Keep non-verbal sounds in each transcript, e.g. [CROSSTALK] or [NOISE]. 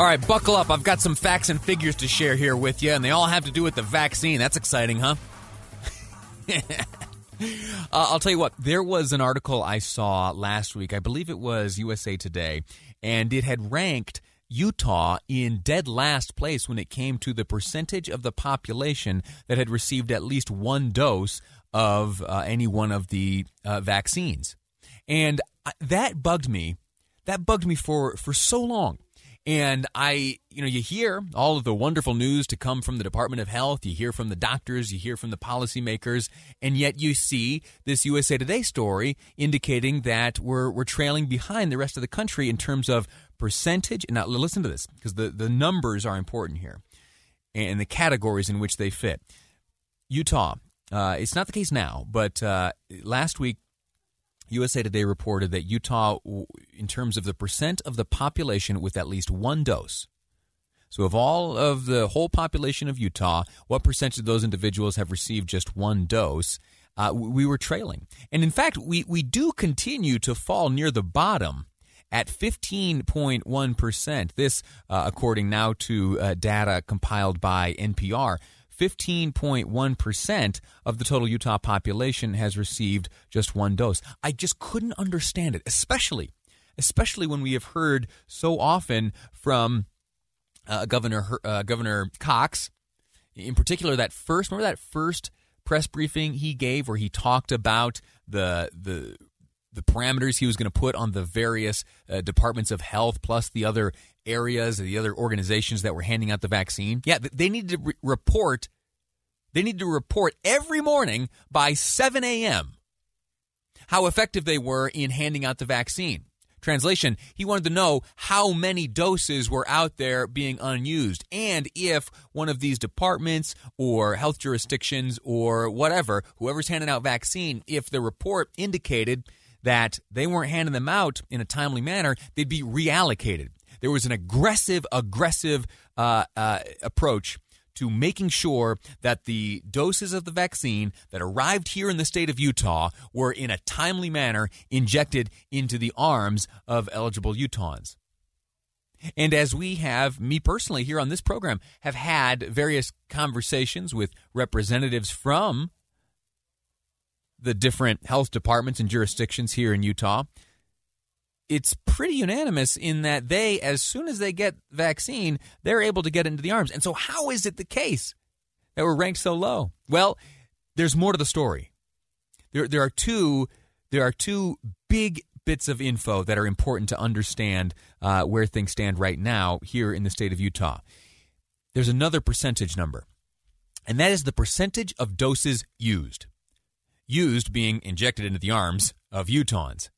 All right, buckle up. I've got some facts and figures to share here with you, and they all have to do with the vaccine. That's exciting, huh? [LAUGHS] uh, I'll tell you what, there was an article I saw last week. I believe it was USA Today, and it had ranked Utah in dead last place when it came to the percentage of the population that had received at least one dose of uh, any one of the uh, vaccines. And that bugged me. That bugged me for, for so long and I, you know, you hear all of the wonderful news to come from the Department of Health, you hear from the doctors, you hear from the policymakers, and yet you see this USA Today story indicating that we're, we're trailing behind the rest of the country in terms of percentage. And now, listen to this, because the, the numbers are important here and the categories in which they fit. Utah, uh, it's not the case now, but uh, last week USA Today reported that Utah, in terms of the percent of the population with at least one dose, so of all of the whole population of Utah, what percentage of those individuals have received just one dose? Uh, we were trailing. And in fact, we, we do continue to fall near the bottom at 15.1%. This, uh, according now to uh, data compiled by NPR. 15.1% of the total Utah population has received just one dose. I just couldn't understand it, especially especially when we have heard so often from uh, Governor uh, Governor Cox, in particular that first remember that first press briefing he gave where he talked about the the the parameters he was going to put on the various uh, departments of health plus the other areas the other organizations that were handing out the vaccine yeah they needed to re- report they need to report every morning by 7 a.m. how effective they were in handing out the vaccine Translation, he wanted to know how many doses were out there being unused and if one of these departments or health jurisdictions or whatever, whoever's handing out vaccine, if the report indicated that they weren't handing them out in a timely manner, they'd be reallocated. There was an aggressive, aggressive uh, uh, approach to making sure that the doses of the vaccine that arrived here in the state of Utah were in a timely manner injected into the arms of eligible Utahns. And as we have, me personally here on this program, have had various conversations with representatives from the different health departments and jurisdictions here in Utah, it's pretty unanimous in that they, as soon as they get vaccine, they're able to get into the arms. And so, how is it the case that we're ranked so low? Well, there's more to the story. There, there are two, there are two big bits of info that are important to understand uh, where things stand right now here in the state of Utah. There's another percentage number, and that is the percentage of doses used used being injected into the arms of Utahns.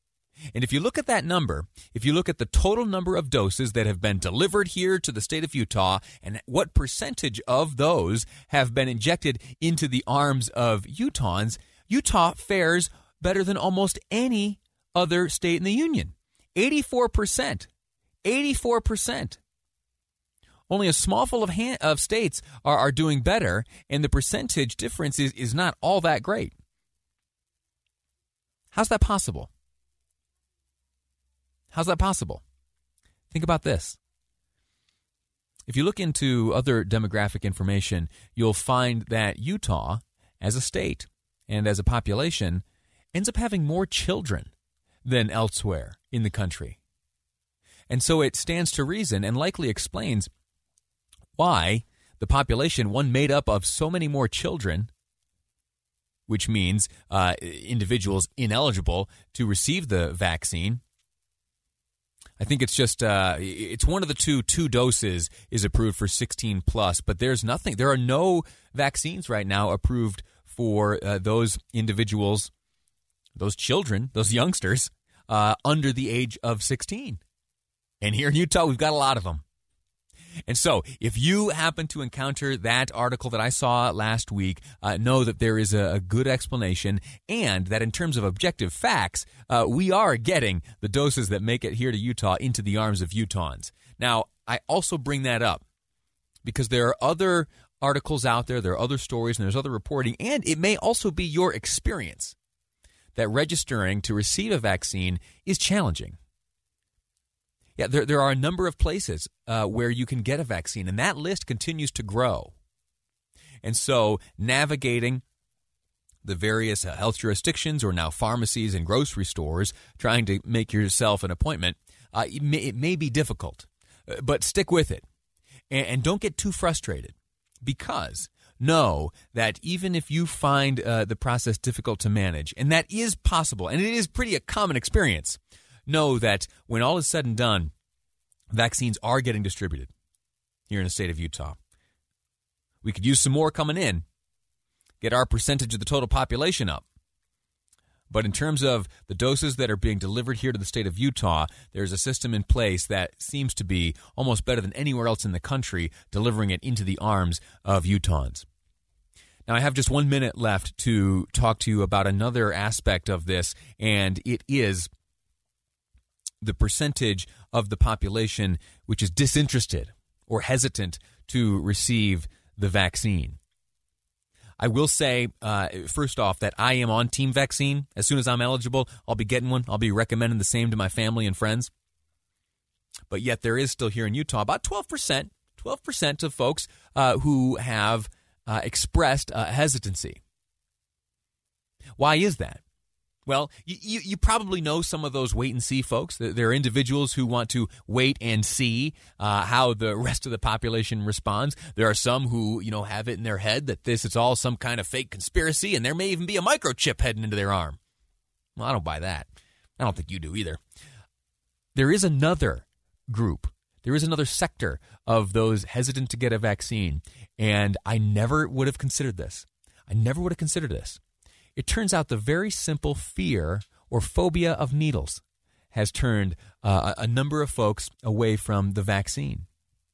And if you look at that number, if you look at the total number of doses that have been delivered here to the state of Utah and what percentage of those have been injected into the arms of Utahns, Utah fares better than almost any other state in the union. 84%. 84%. Only a small full of, of states are, are doing better, and the percentage difference is, is not all that great. How's that possible? How's that possible? Think about this. If you look into other demographic information, you'll find that Utah, as a state and as a population, ends up having more children than elsewhere in the country. And so it stands to reason and likely explains why the population, one made up of so many more children, which means uh, individuals ineligible to receive the vaccine. I think it's just uh, it's one of the two two doses is approved for 16 plus, but there's nothing. There are no vaccines right now approved for uh, those individuals, those children, those youngsters uh, under the age of 16. And here in Utah, we've got a lot of them. And so, if you happen to encounter that article that I saw last week, uh, know that there is a, a, good explanation, and that in terms of objective facts, uh, we are getting the doses that make it here to Utah into the arms of Utahns. Now, I also bring that up because there are other articles out there, there are other stories, and there's other reporting, and it may also be your experience that registering to receive a vaccine is challenging. Yeah, there, there are a number of places uh, where you can get a vaccine, and that list continues to grow. And so, navigating the various uh, health jurisdictions or now pharmacies and grocery stores, trying to make yourself an appointment, uh, it, may, it, may, be difficult. Uh, but stick with it. And, and, don't get too frustrated because know that even if you find uh, the process difficult to manage, and that is possible, and it is pretty a common experience, know that when all is said and done, vaccines are getting distributed here in the state of Utah. We could use some more coming in, get our percentage of the total population up. But in terms of the doses that are being delivered here to the state of Utah, there's a system in place that seems to be almost better than anywhere else in the country, delivering it into the arms of Utahns. Now, I have just one minute left to talk to you about another aspect of this, and it is the percentage of the population which is disinterested or hesitant to receive the vaccine. I will say, uh, first off, that I am on team vaccine. As soon as I'm eligible, I'll be getting one. I'll be recommending the same to my family and friends. But yet, there is still here in Utah about 12%, 12% of folks uh, who have uh, expressed hesitancy. Why is that? Well, you, you probably know some of those wait and see folks. There are individuals who want to wait and see uh, how the [LAUGHS] rest of the population responds. There are some who, you know, have it in their head that this is all some kind of fake conspiracy, and there may even be a microchip heading into their arm. Well, I don't buy that. I don't think you do either. There is another group. There is another sector of those hesitant to get a vaccine, and I never would have considered this. I never would have considered this. It turns out the very simple fear or phobia of needles has turned uh, a number of folks away from the vaccine.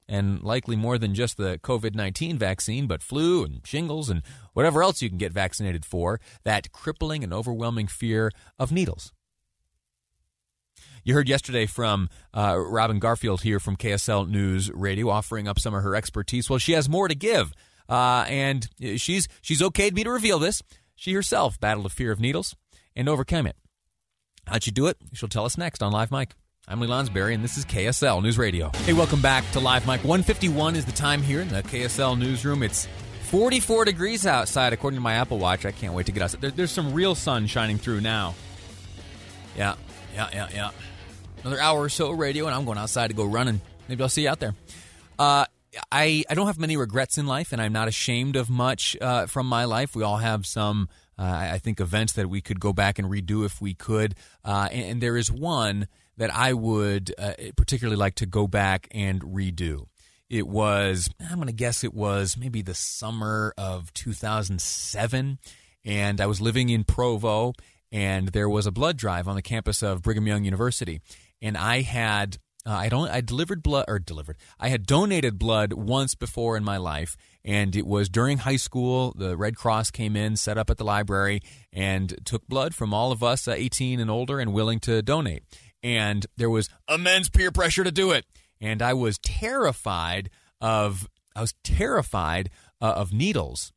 And likely more than just the COVID 19 vaccine, but flu and shingles and whatever else you can get vaccinated for, that crippling and overwhelming fear of needles. You heard yesterday from uh, Robin Garfield here from KSL News Radio offering up some of her expertise. Well, she has more to give. Uh, and she's she's okayed me to reveal this. She herself battled a fear of needles and overcame it. How'd she do it? She'll tell us next on Live Mic. I'm Lee Lonsberry, and this is KSL News Radio. Hey, welcome back to Live Mic. 151 is the time here in the KSL newsroom. It's 44 degrees outside, according to my Apple Watch. I can't wait to get outside. There, there's some real sun shining through now. Yeah, yeah, yeah, yeah. Another hour or so of radio, and I'm going outside to go running. Maybe I'll see you out there. Uh, I, I don't have many regrets in life, and I'm not ashamed of much uh, from my life. We all have some, uh, I think, events that we could go back and redo if we could. Uh, and, and, there is one that I would uh, particularly like to go back and redo. It was, I'm going to guess it was maybe the summer of 2007, and I was living in Provo, and there was a blood drive on the campus of Brigham Young University. And I had uh, I don't. I delivered blood or delivered. I had donated blood once before in my life, and it was during high school. The Red Cross came in, set up at the library, and took blood from all of us, uh, 18 and older, and willing to donate. And there was immense peer pressure to do it, and I was terrified of. I was terrified uh, of needles,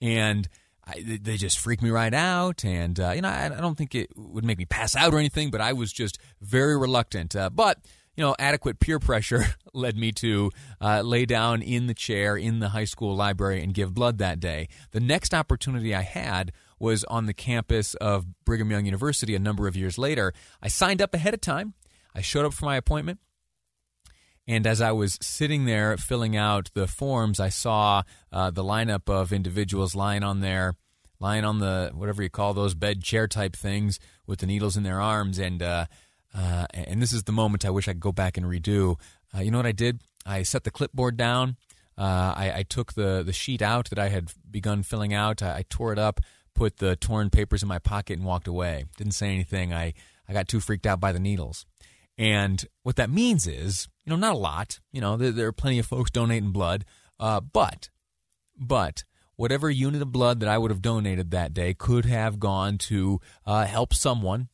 and I, they just freaked me right out. And uh, you know, I, I, don't think it would make me pass out or anything, but I was just very reluctant. Uh, but you know, adequate peer pressure [LAUGHS] led me to uh, lay down in the chair in the high school library and give blood that day. The next opportunity I had was on the campus of Brigham Young University a number of years later. I signed up ahead of time. I showed up for my appointment. And as I was sitting there filling out the forms, I saw uh, the lineup of individuals lying on their lying on the whatever you call those bed chair type things with the needles in their arms, and uh, uh, and this is the moment I wish I could go back and redo. Uh, you know what I did? I set the clipboard down. Uh, I, I, took the, the sheet out that I had begun filling out. I, I, tore it up, put the torn papers in my pocket, and walked away. Didn't say anything. I, I got too freaked out by the needles. And what that means is, you know, not a lot. You know, there, there are plenty of folks donating blood, uh, but, but whatever unit of blood that I would have donated that day could have gone to uh, help someone.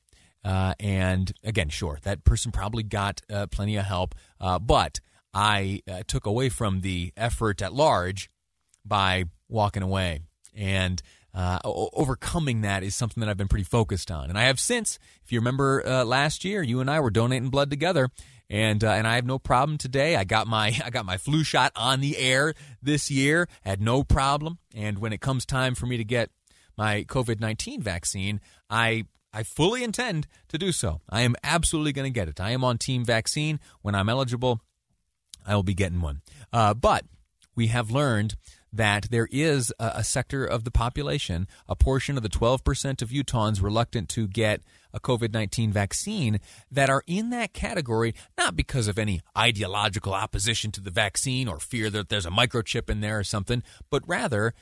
Uh, and again, sure, that person probably got uh, plenty of help, uh, but I uh, took away from the effort at large by walking away. And uh, overcoming that is something that I've been pretty focused on. And I have since, if you remember uh, last year, you and I were donating blood together. And and I have no problem today. I got my [LAUGHS] I got my flu shot on the air this year. Had no problem. And when it comes time for me to get my COVID nineteen vaccine, I I fully intend to do so. I am absolutely going to get it. I am on team vaccine. When I'm eligible, I will be getting one. Uh, but we have learned that there is a, a, sector of the population, a portion of the 12% of Utahns reluctant to get a COVID 19 vaccine, that are in that category, not because of any ideological opposition to the vaccine or fear that there's a microchip in there or something, but rather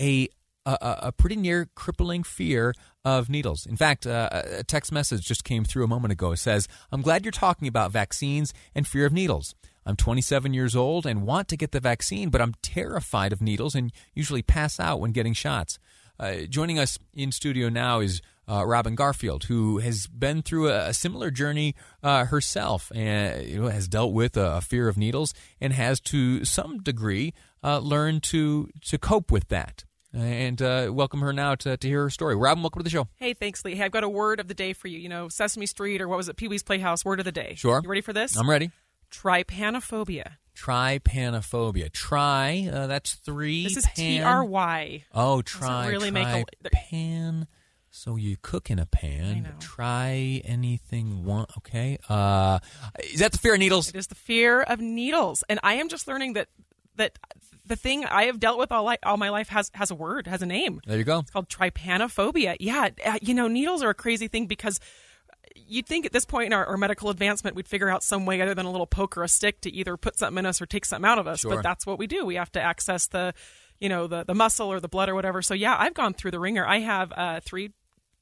a a, a, pretty near crippling fear of needles. In fact, uh, a text message just came through a moment ago. It says, I'm glad you're talking about vaccines and fear of needles. I'm 27 years old and want to get the vaccine, but I'm terrified of needles and usually pass out when getting shots. Uh, joining us in studio now is uh, Robin Garfield, who has been through a, a similar journey uh, herself and you know, has dealt with a, a, fear of needles and has, to some degree, uh, learned to to cope with that. And uh, welcome her now to, to hear her story. Robin, welcome to the show. Hey, thanks, Lee. Hey, I've got a word of the day for you. You know, Sesame Street or what was it, Pee Wee's Playhouse? Word of the day. Sure. You ready for this? I'm ready. Trypanophobia. Trypanophobia. Try, uh, that's three. This is T R Y. Oh, try. Really try, make a pan. So you cook in a pan. Try anything one. Okay. Uh, is that the fear of needles? It is the fear of needles, and I am just learning that that the thing I have dealt with all, li- all my life has has a word, has a name. There you go. It's called trypanophobia. Yeah, uh, you know, needles are a crazy thing because you'd think at this point in our, our, medical advancement we'd figure out some way other than a little poke or a stick to either put something in us or take something out of us. Sure. But that's what we do. We have to access the, you know, the the muscle or the blood or whatever. So yeah, I've gone through the wringer. I have uh, three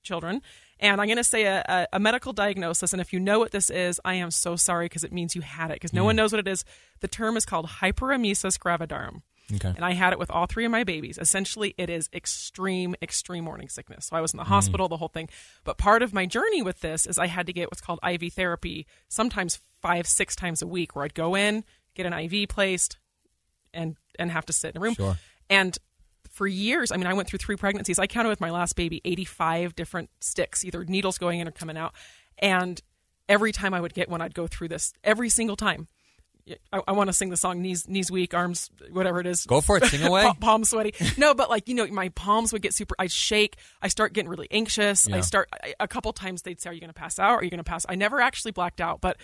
children. And I'm going to say a, a, a, medical diagnosis. And if you know what this is, I am so sorry because it means you had it because no mm. one knows what it is. The term is called hyperemesis gravidarum. Okay. And I had it with all three of my babies. Essentially, it is extreme, extreme morning sickness. So I was in the mm. hospital, the whole thing. But part of my journey with this is I had to get what's called IV therapy, sometimes five, six times a week, where I'd go in, get an IV placed, and and have to sit in a room. Sure. And for years, I mean, I went through three pregnancies. I counted with my last baby 85 different sticks, either needles going in or coming out. And every time I would get one, I'd go through this every single time. I, I want to sing the song knees knees weak arms whatever it is go for it sing [LAUGHS] away palms sweaty no but like you know my palms would get super I shake I start getting really anxious yeah. I start I, a couple times they'd say are you going to pass out are you going to pass I never actually blacked out but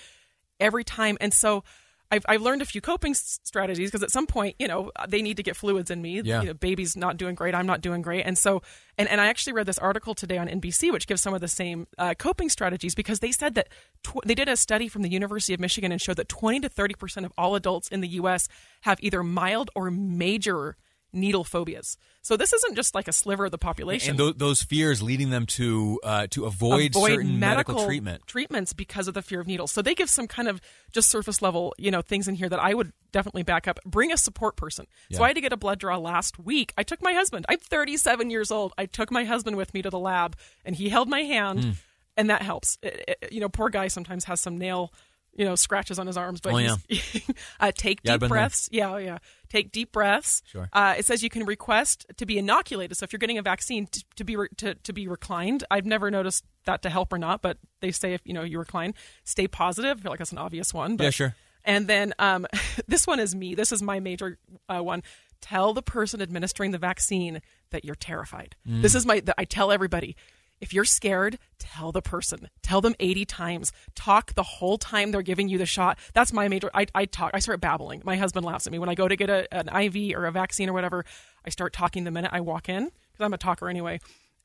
every time and so I've, I've learned a few coping strategies because at some point, you know, they need to get fluids in me. Yeah. You know, baby's not doing great. I'm not doing great. And so, and, and I actually read this article today on NBC, which gives some of the same uh, coping strategies because they said that tw- they did a study from the University of Michigan and showed that 20 to 30% of all adults in the U.S. have either mild or major needle phobias. So this isn't just like a sliver of the population. And th- those fears leading them to uh, to avoid, avoid certain medical, medical, treatment treatments because of the fear of needles. So they give some kind of just surface level, you know, things in here that I would definitely back up. Bring a support person. Yeah. So I had to get a blood draw last week. I took my husband. I'm 37 years old. I took my husband with me to the lab, and he held my hand. Mm. And that helps. It, it, you know, poor guy sometimes has some nail you know, scratches on his arms. But oh, yeah. [LAUGHS] uh, take yeah, deep breaths. There. Yeah, oh, yeah. Take deep breaths. Sure. Uh, it says you can request to be inoculated. So if you're getting a vaccine to, to be re- to, to be reclined, I've never noticed that to help or not. But they say if you know you recline, stay positive. I feel like that's an obvious one. But, yeah, sure. And then um, [LAUGHS] this one is me. This is my major uh, one. Tell the person administering the vaccine that you're terrified. Mm. This is my. I tell everybody if you're scared, tell the person. Tell them 80 times. Talk the whole time they're giving you the shot. That's my major. I, I talk. I start babbling. My husband laughs at me when I go to get a, an IV or a vaccine or whatever. I start talking the minute I walk in because I'm a talker anyway.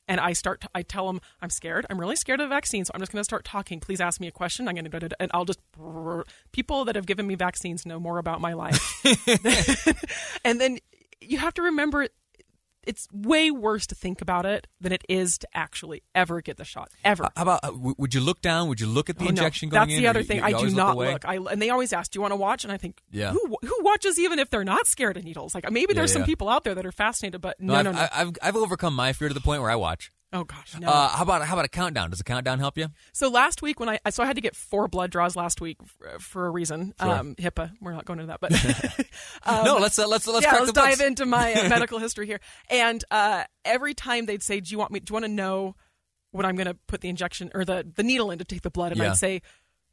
And I start. I tell them I'm scared. I'm really scared of the vaccine, so I'm just going to start talking. Please ask me a question. I'm going to go to and I'll just. People that have given me vaccines know more about my life. [LAUGHS] [LAUGHS] and then you have to remember it's way worse to think about it than it is to actually ever get the shot ever. How about uh, w- would you look down? Would you look at the Oh, no. injection going That's in? the other you- thing. you I do not away? look. I and they always ask, "Do you want to watch?" And I think, Yeah. who who watches even if they're not scared of needles? Like maybe there's Yeah, some yeah. people out there that are fascinated, but no, I've, no, no. I've I've overcome my fear to the point where I watch. Oh gosh, no. Uh, how about how about a countdown? Does a countdown help you? So last week when I so I had to get four blood draws last week for, a reason. Sure. Um, HIPAA. We're not going into that, but [LAUGHS] no, [LAUGHS] let's uh, let's let's Um, yeah, let's dive into my uh, [LAUGHS] medical history here. And uh, every time they'd say, "Do you want me? Do you want to know when I'm going to put the injection or the the needle in to take the blood?" And Yeah. I'd say,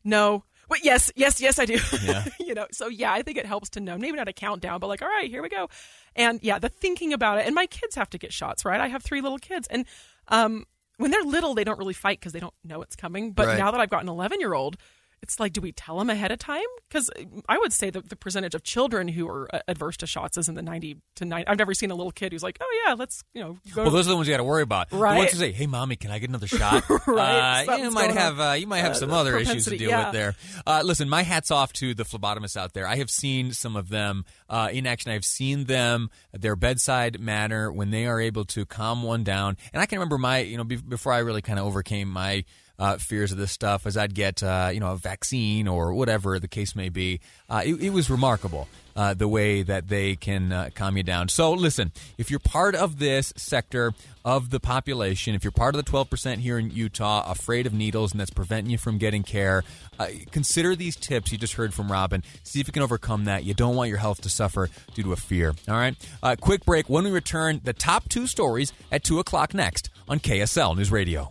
"No." Wait, yes, yes, yes, I do. Yeah. you know, so yeah, I think it helps to know. Maybe not a countdown, but like, all right, here we go. And yeah, the thinking about it. And my kids have to get shots, right? I have three little kids, and um, when they're little, they don't really fight because they don't know it's coming. But Right. now that I've got an 11 year old, it's like, do we tell them ahead of time? Because I would say that the percentage of children who are uh, adverse to shots is in the 90 to 90. I've never seen a little kid who's like, oh, yeah, let's, you know, go. Well, those are the ones you got to worry about. The Right. ones who say, "Hey, mommy, can I get another shot?" [LAUGHS] Right. Uh, you might have uh, you might have Uh, some other issues to deal yeah. with there. Uh, listen, my hats off to the phlebotomists out there. I have seen some of them uh, in action. I've seen them their bedside manner when they are able to calm one down. And I can remember my you know be- before I really kind of overcame my uh, fears of this stuff as I'd get uh, you know a vaccine or whatever the case may be. Uh, it, it was remarkable uh, the way that they can uh, calm you down. So listen, if you're part of this sector of the population, if you're part of the 12% here in Utah afraid of needles and that's preventing you from getting care, uh, consider these tips you just heard from Robin. See if you can overcome that. You don't want your health to suffer due to a fear. All right. Quick break. When we return, the top two stories at two o'clock next on KSL News Radio.